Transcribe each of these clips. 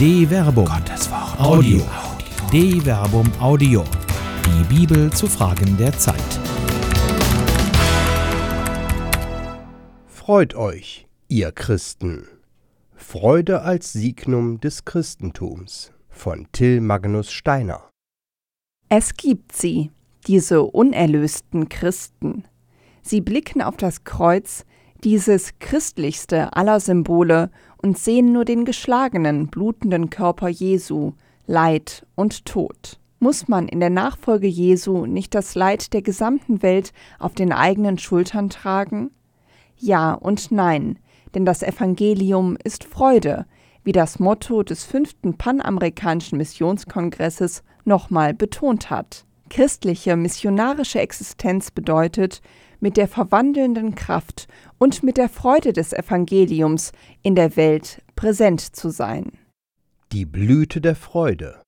De Verbum. Gottes Wort. Audio. De Verbum Audio. Die Bibel zu Fragen der Zeit. Freut euch, ihr Christen. Freude als Signum des Christentums von Till Magnus Steiner. Es gibt sie, diese unerlösten Christen. Sie blicken auf das Kreuz, dieses christlichste aller Symbole, und sehen nur den geschlagenen, blutenden Körper Jesu, Leid und Tod. Muss man in der Nachfolge Jesu nicht das Leid der gesamten Welt auf den eigenen Schultern tragen? Ja und nein, denn das Evangelium ist Freude, wie das Motto des fünften Panamerikanischen Missionskongresses nochmal betont hat. Christliche missionarische Existenz bedeutet, mit der verwandelnden Kraft und mit der Freude des Evangeliums in der Welt präsent zu sein. Die Blüte der Freude.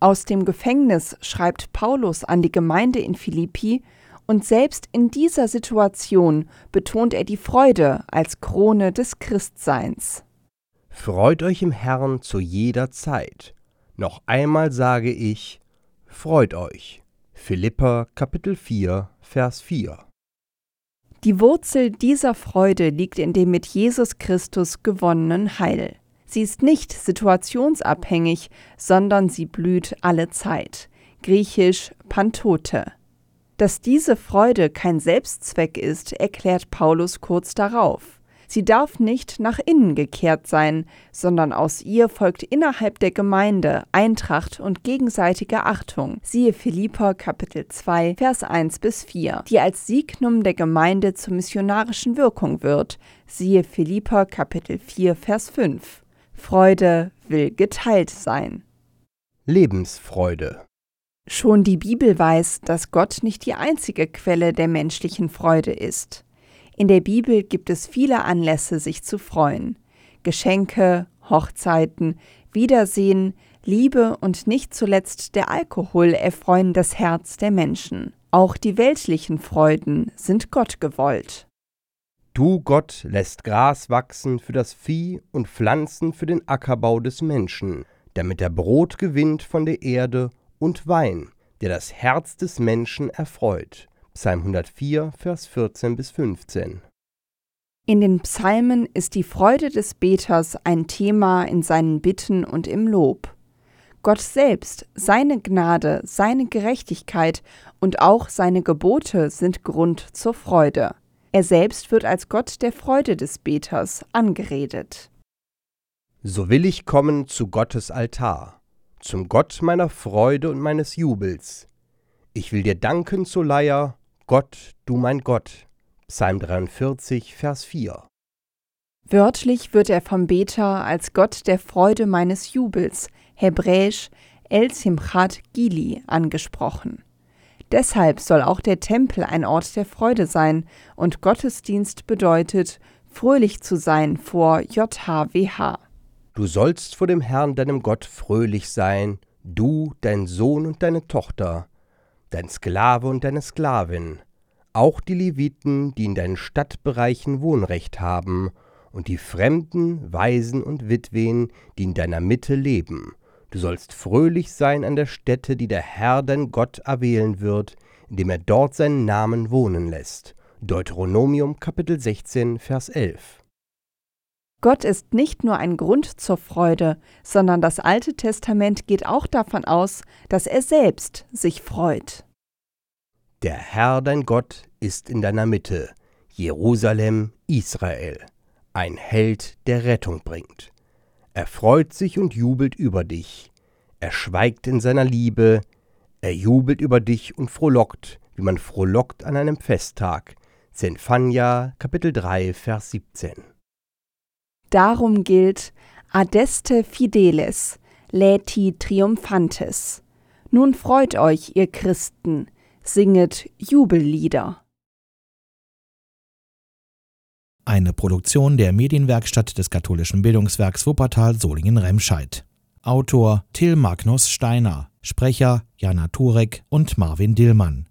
Aus dem Gefängnis schreibt Paulus an die Gemeinde in Philippi, und selbst in dieser Situation betont er die Freude als Krone des Christseins. Freut euch im Herrn zu jeder Zeit. Noch einmal sage ich, freut euch. Philippa Kapitel 4, Vers 4. Die Wurzel dieser Freude liegt in dem mit Jesus Christus gewonnenen Heil. Sie ist nicht situationsabhängig, sondern sie blüht alle Zeit. Griechisch Pantote. Dass diese Freude kein Selbstzweck ist, erklärt Paulus kurz darauf. Sie darf nicht nach innen gekehrt sein, sondern aus ihr folgt innerhalb der Gemeinde Eintracht und gegenseitige Achtung. Siehe Philipper Kapitel 2, Vers 1 bis 4, die als Signum der Gemeinde zur missionarischen Wirkung wird. Siehe Philipper Kapitel 4, Vers 5. Freude will geteilt sein. Lebensfreude. Schon die Bibel weiß, dass Gott nicht die einzige Quelle der menschlichen Freude ist. In der Bibel gibt es viele Anlässe, sich zu freuen. Geschenke, Hochzeiten, Wiedersehen, Liebe und nicht zuletzt der Alkohol erfreuen das Herz der Menschen. Auch die weltlichen Freuden sind Gott gewollt. Du, Gott, lässt Gras wachsen für das Vieh und Pflanzen für den Ackerbau des Menschen, damit er Brot gewinnt von der Erde und Wein, der das Herz des Menschen erfreut. Psalm 104, Vers 14 bis 15. In den Psalmen ist die Freude des Beters ein Thema in seinen Bitten und im Lob. Gott selbst, seine Gnade, seine Gerechtigkeit und auch seine Gebote sind Grund zur Freude. Er selbst wird als Gott der Freude des Beters angeredet. So will ich kommen zu Gottes Altar, zum Gott meiner Freude und meines Jubels. Ich will dir danken zur Leier Gott, du mein Gott. Psalm 43, Vers 4. Wörtlich wird er vom Beter als Gott der Freude meines Jubels, hebräisch El Simchat Gili, angesprochen. Deshalb soll auch der Tempel ein Ort der Freude sein, und Gottesdienst bedeutet, fröhlich zu sein vor JHWH. Du sollst vor dem Herrn deinem Gott fröhlich sein, du, dein Sohn und deine Tochter, dein Sklave und deine Sklavin, auch die Leviten, die in deinen Stadtbereichen Wohnrecht haben, und die Fremden, Waisen und Witwen, die in deiner Mitte leben. Du sollst fröhlich sein an der Stätte, die der Herr dein Gott erwählen wird, indem er dort seinen Namen wohnen lässt. Deuteronomium Kapitel 16, Vers 11. Gott ist nicht nur ein Grund zur Freude, sondern das Alte Testament geht auch davon aus, dass er selbst sich freut. Der Herr dein Gott ist in deiner Mitte, Jerusalem, Israel, ein Held, der Rettung bringt. Er freut sich und jubelt über dich. Er schweigt in seiner Liebe, er jubelt über dich und frohlockt, wie man frohlockt an einem Festtag. Zenphania, Kapitel 3, Vers 17. Darum gilt Adeste fideles, leti triumphantes. Nun freut euch, ihr Christen, singet Jubellieder. Eine Produktion der Medienwerkstatt des katholischen Bildungswerks Wuppertal Solingen-Remscheid. Autor Till Magnus Steiner, Sprecher Jana Turek und Marvin Dillmann.